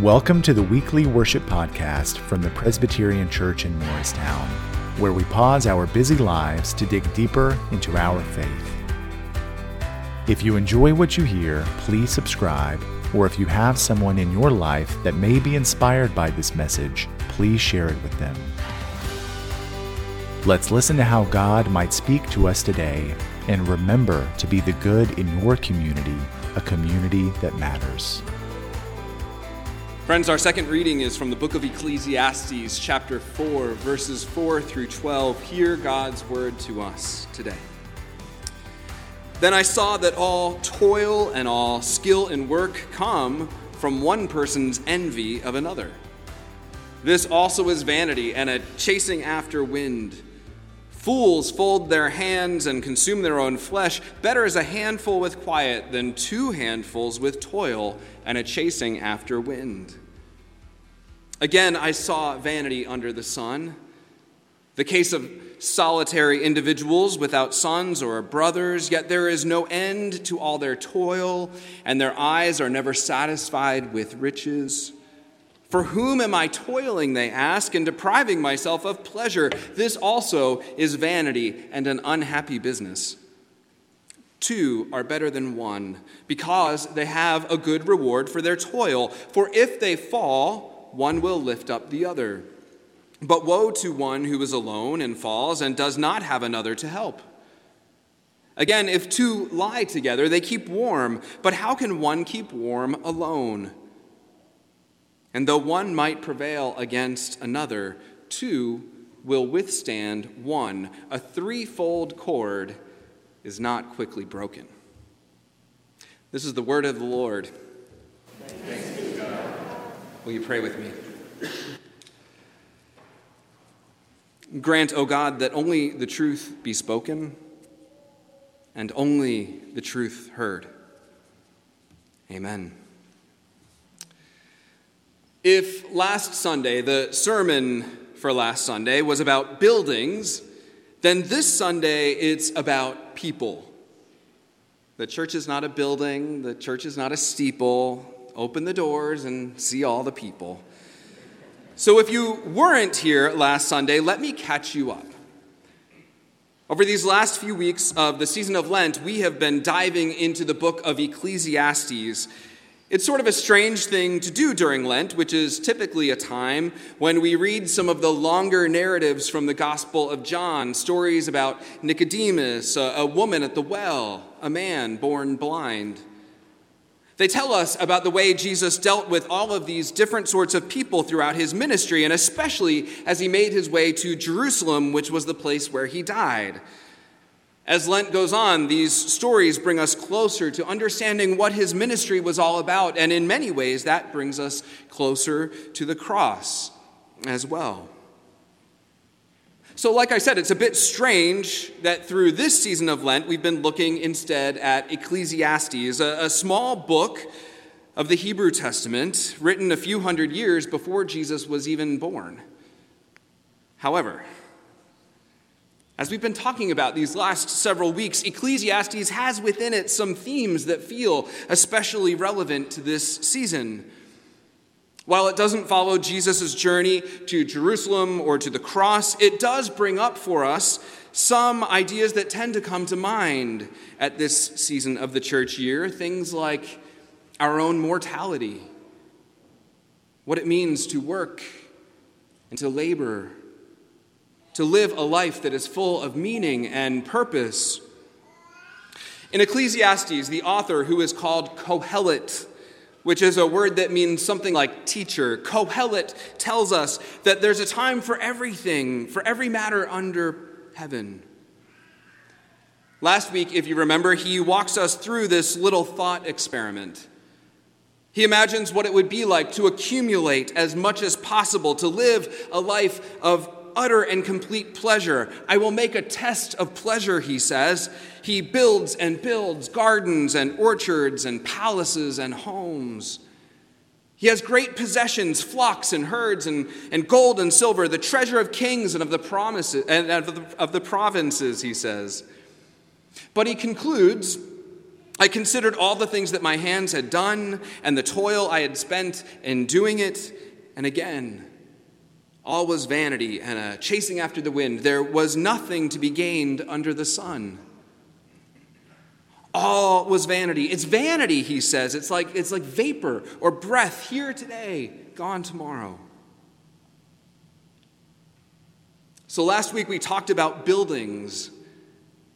Welcome to the weekly worship podcast from the Presbyterian Church in Morristown, where we pause our busy lives to dig deeper into our faith. If you enjoy what you hear, please subscribe, or if you have someone in your life that may be inspired by this message, please share it with them. Let's listen to how God might speak to us today and remember to be the good in your community, a community that matters. Friends, our second reading is from the book of Ecclesiastes, chapter 4, verses 4 through 12. Hear God's word to us today. Then I saw that all toil and all skill in work come from one person's envy of another. This also is vanity and a chasing after wind. Fools fold their hands and consume their own flesh. Better is a handful with quiet than two handfuls with toil and a chasing after wind. Again, I saw vanity under the sun. The case of solitary individuals without sons or brothers, yet there is no end to all their toil, and their eyes are never satisfied with riches. For whom am I toiling, they ask, and depriving myself of pleasure? This also is vanity and an unhappy business. Two are better than one, because they have a good reward for their toil. For if they fall, one will lift up the other. But woe to one who is alone and falls and does not have another to help. Again, if two lie together, they keep warm, but how can one keep warm alone? And though one might prevail against another, two will withstand one. A threefold cord is not quickly broken. This is the word of the Lord. Thanks Will you pray with me? Grant, O God, that only the truth be spoken and only the truth heard. Amen. If last Sunday, the sermon for last Sunday was about buildings, then this Sunday it's about people. The church is not a building, the church is not a steeple, open the doors and see all the people. So if you weren't here last Sunday, let me catch you up. Over these last few weeks of the season of Lent, we have been diving into the book of Ecclesiastes. It's sort of a strange thing to do during Lent, which is typically a time when we read some of the longer narratives from the Gospel of John, stories about Nicodemus, a, a woman at the well, a man born blind. They tell us about the way Jesus dealt with all of these different sorts of people throughout his ministry, and especially as he made his way to Jerusalem, which was the place where he died. As Lent goes on, these stories bring us closer to understanding what his ministry was all about, and in many ways, that brings us closer to the cross as well. So, like I said, it's a bit strange that through this season of Lent, we've been looking instead at Ecclesiastes, a, a, small book of the Hebrew Testament written a few hundred years before Jesus was even born. However, as we've been talking about these last several weeks, Ecclesiastes has within it some themes that feel especially relevant to this season. While it doesn't follow Jesus' journey to Jerusalem or to the cross, it does bring up for us some ideas that tend to come to mind at this season of the church year. Things like our own mortality, what it means to work and to labor, to live a life that is full of meaning and purpose. In Ecclesiastes, the author, who is called Kohelet, which is a word that means something like teacher. Kohelet tells us that there's a time for everything, for every matter under heaven. Last week, if you remember, he walks us through this little thought experiment. He imagines what it would be like to accumulate as much as possible, to live a life of utter and complete pleasure. I will make a test of pleasure, he says. He builds and builds gardens and orchards and palaces and homes. He has great possessions, flocks and herds and, and gold and silver, the treasure of kings and of the promises and of the, of the provinces, he says. But he concludes I considered all the things that my hands had done and the toil I had spent in doing it, and again, all was vanity and a chasing after the wind. There was nothing to be gained under the sun. All was vanity. It's vanity, he says. It's like, it's like vapor or breath here today, gone tomorrow. So last week we talked about buildings.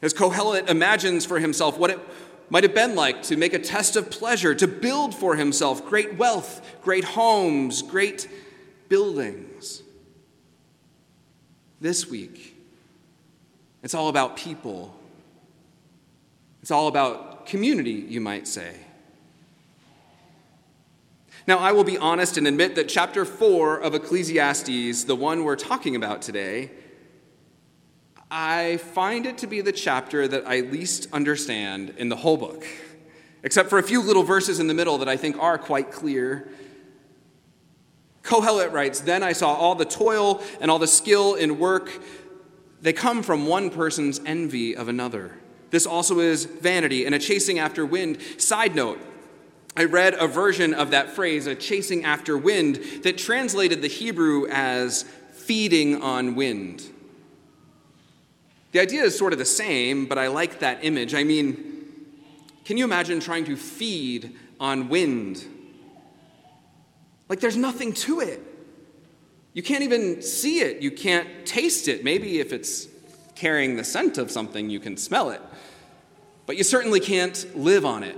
As Kohelet imagines for himself what it might have been like to make a test of pleasure, to build for himself great wealth, great homes, great buildings. This week, it's all about people. It's all about community, you might say. Now, I will be honest and admit that chapter 4 of Ecclesiastes, the one we're talking about today, I find it to be the chapter that I least understand in the whole book, except for a few little verses in the middle that I think are quite clear. Kohelet writes Then I saw all the toil and all the skill in work, they come from one person's envy of another. This also is vanity and a chasing after wind. Side note, I read a version of that phrase, a chasing after wind, that translated the Hebrew as feeding on wind. The idea is sort of the same, but I like that image. I mean, can you imagine trying to feed on wind? Like, there's nothing to it. You can't even see it, you can't taste it. Maybe if it's carrying the scent of something, you can smell it. But you certainly can't live on it.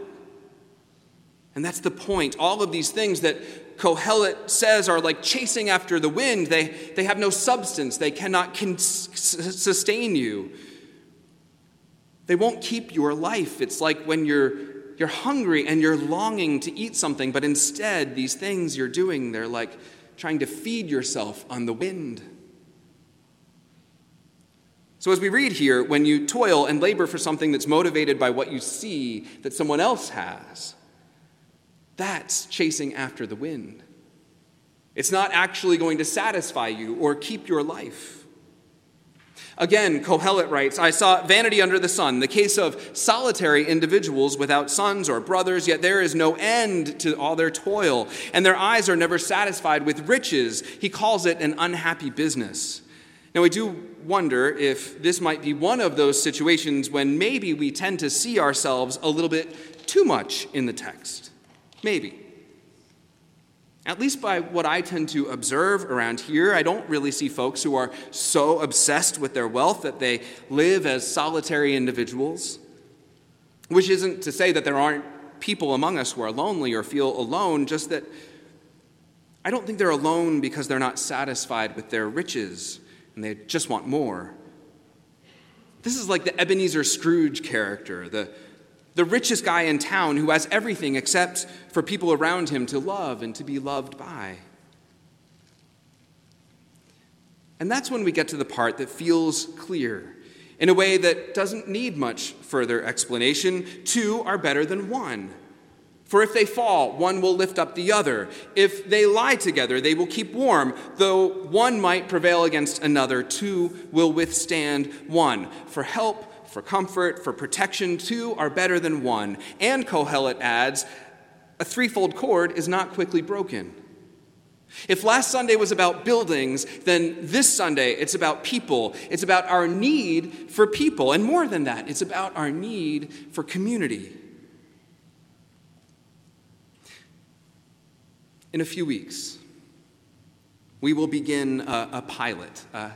And that's the point. All of these things that Kohelet says are like chasing after the wind. They, they have no substance, they cannot sustain you. They won't keep your life. It's like when you're, you're hungry and you're longing to eat something, but instead, these things you're doing, they're like trying to feed yourself on the wind. So, as we read here, when you toil and labor for something that's motivated by what you see that someone else has, that's chasing after the wind. It's not actually going to satisfy you or keep your life. Again, Kohelet writes I saw vanity under the sun, the case of solitary individuals without sons or brothers, yet there is no end to all their toil, and their eyes are never satisfied with riches. He calls it an unhappy business. Now, we do wonder if this might be one of those situations when maybe we tend to see ourselves a little bit too much in the text. Maybe. At least by what I tend to observe around here, I don't really see folks who are so obsessed with their wealth that they live as solitary individuals. Which isn't to say that there aren't people among us who are lonely or feel alone, just that I don't think they're alone because they're not satisfied with their riches and they just want more. This is like the Ebenezer Scrooge character, the the richest guy in town who has everything except for people around him to love and to be loved by. And that's when we get to the part that feels clear in a way that doesn't need much further explanation. Two are better than one. For if they fall, one will lift up the other. If they lie together, they will keep warm. Though one might prevail against another, two will withstand one. For help for comfort, for protection, two are better than one. And Kohelet adds, a threefold cord is not quickly broken. If last Sunday was about buildings, then this Sunday it's about people. It's about our need for people. And more than that, it's about our need for community. In a few weeks, we will begin a, a pilot, a,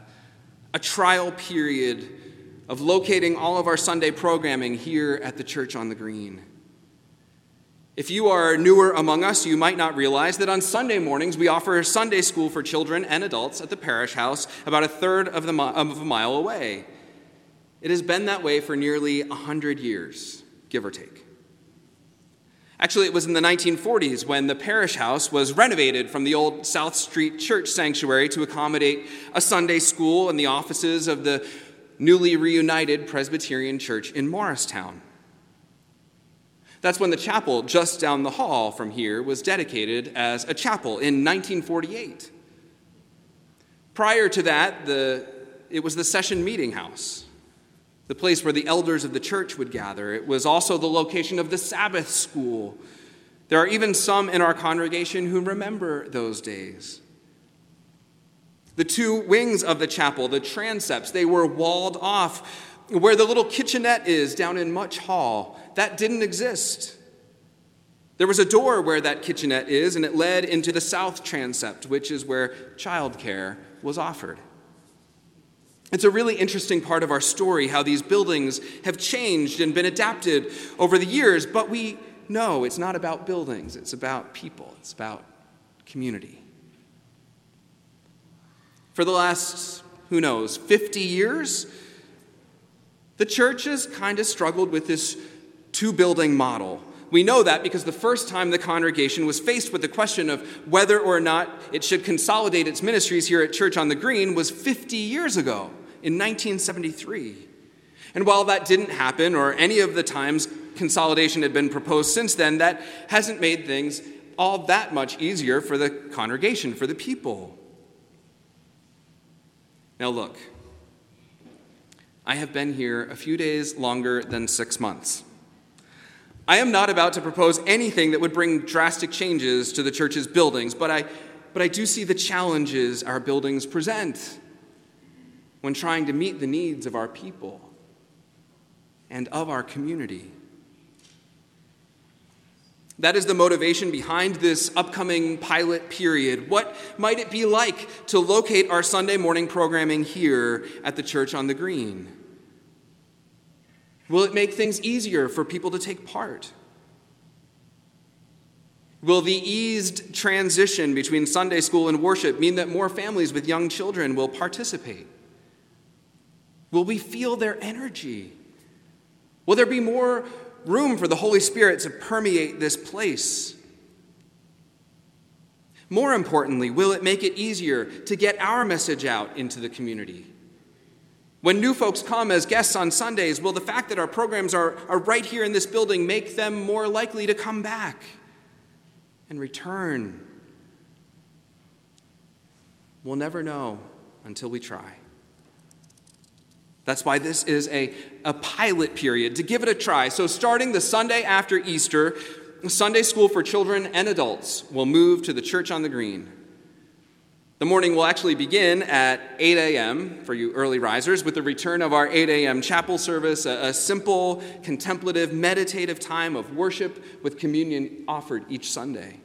a trial period of locating all of our Sunday programming here at the Church on the Green. If you are newer among us, you might not realize that on Sunday mornings we offer Sunday school for children and adults at the parish house about a third of, the, of a mile away. It has been that way for nearly 100 years, give or take. Actually, it was in the 1940s when the parish house was renovated from the old South Street Church sanctuary to accommodate a Sunday school and the offices of the newly reunited Presbyterian Church in Morristown. That's when the chapel just down the hall from here was dedicated as a chapel in 1948. Prior to that, the, it was the session meeting house. the place where the elders of the church would gather. It was also the location of the Sabbath school. There are even some in our congregation who remember those days. The two wings of the chapel, the transepts, they were walled off. Where the little kitchenette is down in Much Hall, that didn't exist. There was a door where that kitchenette is, and it led into the south transept, which is where childcare was offered. It's a really interesting part of our story how these buildings have changed and been adapted over the years, but we know it's not about buildings, it's about people, it's about community. For the last, who knows, 50 years, the church has kind of struggled with this two building model we know that because the first time the congregation was faced with the question of whether or not it should consolidate its ministries here at Church on the Green was 50 years ago in 1973. And while that didn't happen, or any of the times consolidation had been proposed since then, that hasn't made things all that much easier for the congregation, for the people. Now, look, I have been here a few days longer than six months. I am not about to propose anything that would bring drastic changes to the church's buildings, but I, but I do see the challenges our buildings present when trying to meet the needs of our people and of our community. That is the motivation behind this upcoming pilot period. What might it be like to locate our Sunday morning programming here at the Church on the Green? Will it make things easier for people to take part? Will the eased transition between Sunday school and worship mean that more families with young children will participate? Will we feel their energy? Will there be more room for the Holy Spirit to permeate this place? More importantly, will it make it easier to get our message out into the community? When new folks come as guests on Sundays, will the fact that our programs are, are right here in this building make them more likely to come back and return? We'll never know until we try. That's why this is a, a pilot period to give it a try. So, starting the Sunday after Easter, Sunday school for children and adults will move to the church on the green. The morning will actually begin at 8 a.m. for you early risers with the return of our 8 a.m. chapel service, a, a, simple, contemplative, meditative time of worship with communion offered each Sunday.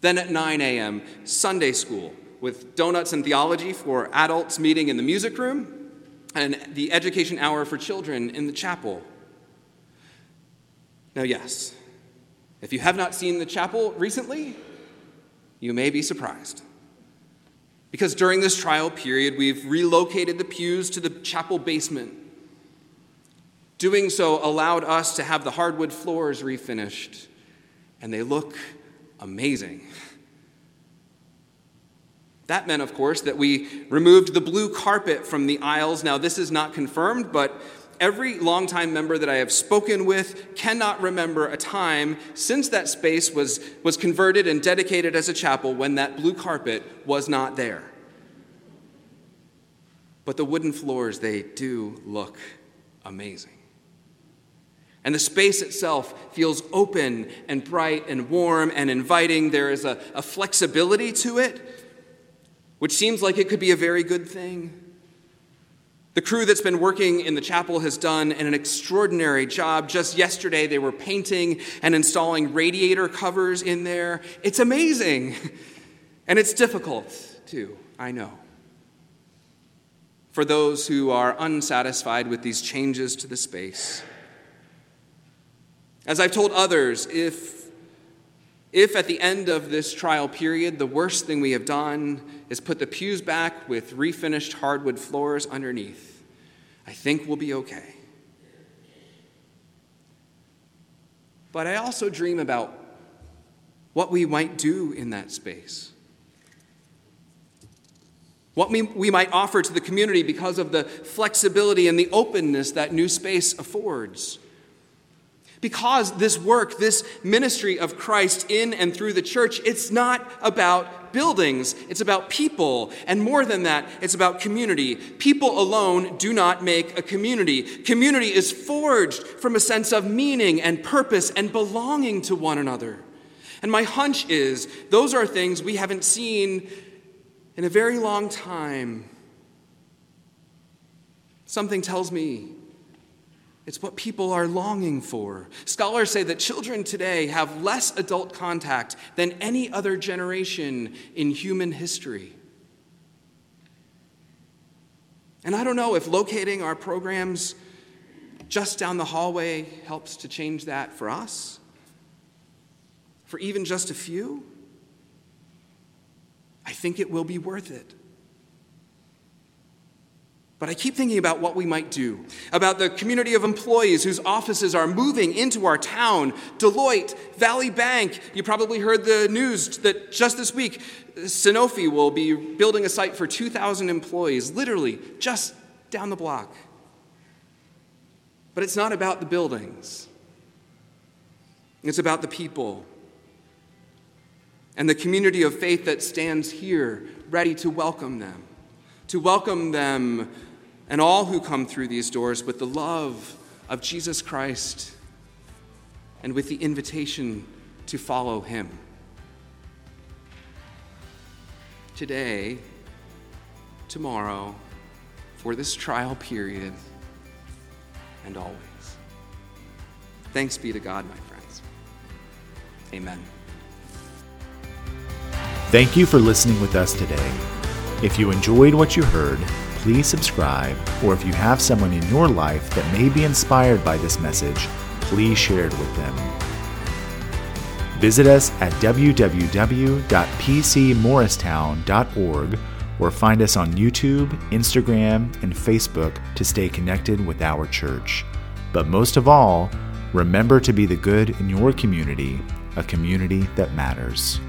Then at 9 a.m., Sunday school with donuts and theology for adults meeting in the music room and the education hour for children in the chapel. Now, yes, if you have not seen the chapel recently, you may be surprised. Because during this trial period, we've relocated the pews to the chapel basement. Doing so allowed us to have the hardwood floors refinished, and they look amazing. That meant, of course, that we removed the blue carpet from the aisles. Now, this is not confirmed, but every longtime member that I have spoken with cannot remember a time since that space was, was converted and dedicated as a chapel when that blue carpet was not there. But the wooden floors, they do look amazing. And the space itself feels open and bright and warm and inviting. There is a, a flexibility to it, which seems like it could be a very good thing. The crew that's been working in the chapel has done an extraordinary job. Just yesterday, they were painting and installing radiator covers in there. It's amazing. And it's difficult, too, I know. For those who are unsatisfied with these changes to the space. As I've told others, if, if at the end of this trial period, the worst thing we have done is put the pews back with refinished hardwood floors underneath. I think we'll be okay. But I also dream about what we might do in that space. What we, we might offer to the community because of the flexibility and the openness that new space affords. Because this work, this ministry of Christ in and through the church, it's not about buildings, it's about people. And more than that, it's about community. People alone do not make a community. Community is forged from a sense of meaning and purpose and belonging to one another. And my hunch is those are things we haven't seen in a very long time. Something tells me it's what people are longing for. Scholars say that children today have less adult contact than any other generation in human history. And I don't know if locating our programs just down the hallway helps to change that for us, for even just a few. I think it will be worth it. But I keep thinking about what we might do, about the community of employees whose offices are moving into our town. Deloitte, Valley Bank, you probably heard the news that just this week, Sanofi will be building a site for 2,000 employees, literally just down the block. But it's not about the buildings, it's about the people and the community of faith that stands here ready to welcome them, to welcome them and all who come through these doors with the love of Jesus Christ and with the invitation to follow him. Today, tomorrow, for this trial period, and always. Thanks be to God, my friends. Amen. Thank you for listening with us today. If you enjoyed what you heard, please subscribe, or if you have someone in your life that may be inspired by this message, please share it with them. Visit us at www.pcmorristown.org or find us on YouTube, Instagram, and Facebook to stay connected with our church. But most of all, remember to be the good in your community, a community that matters.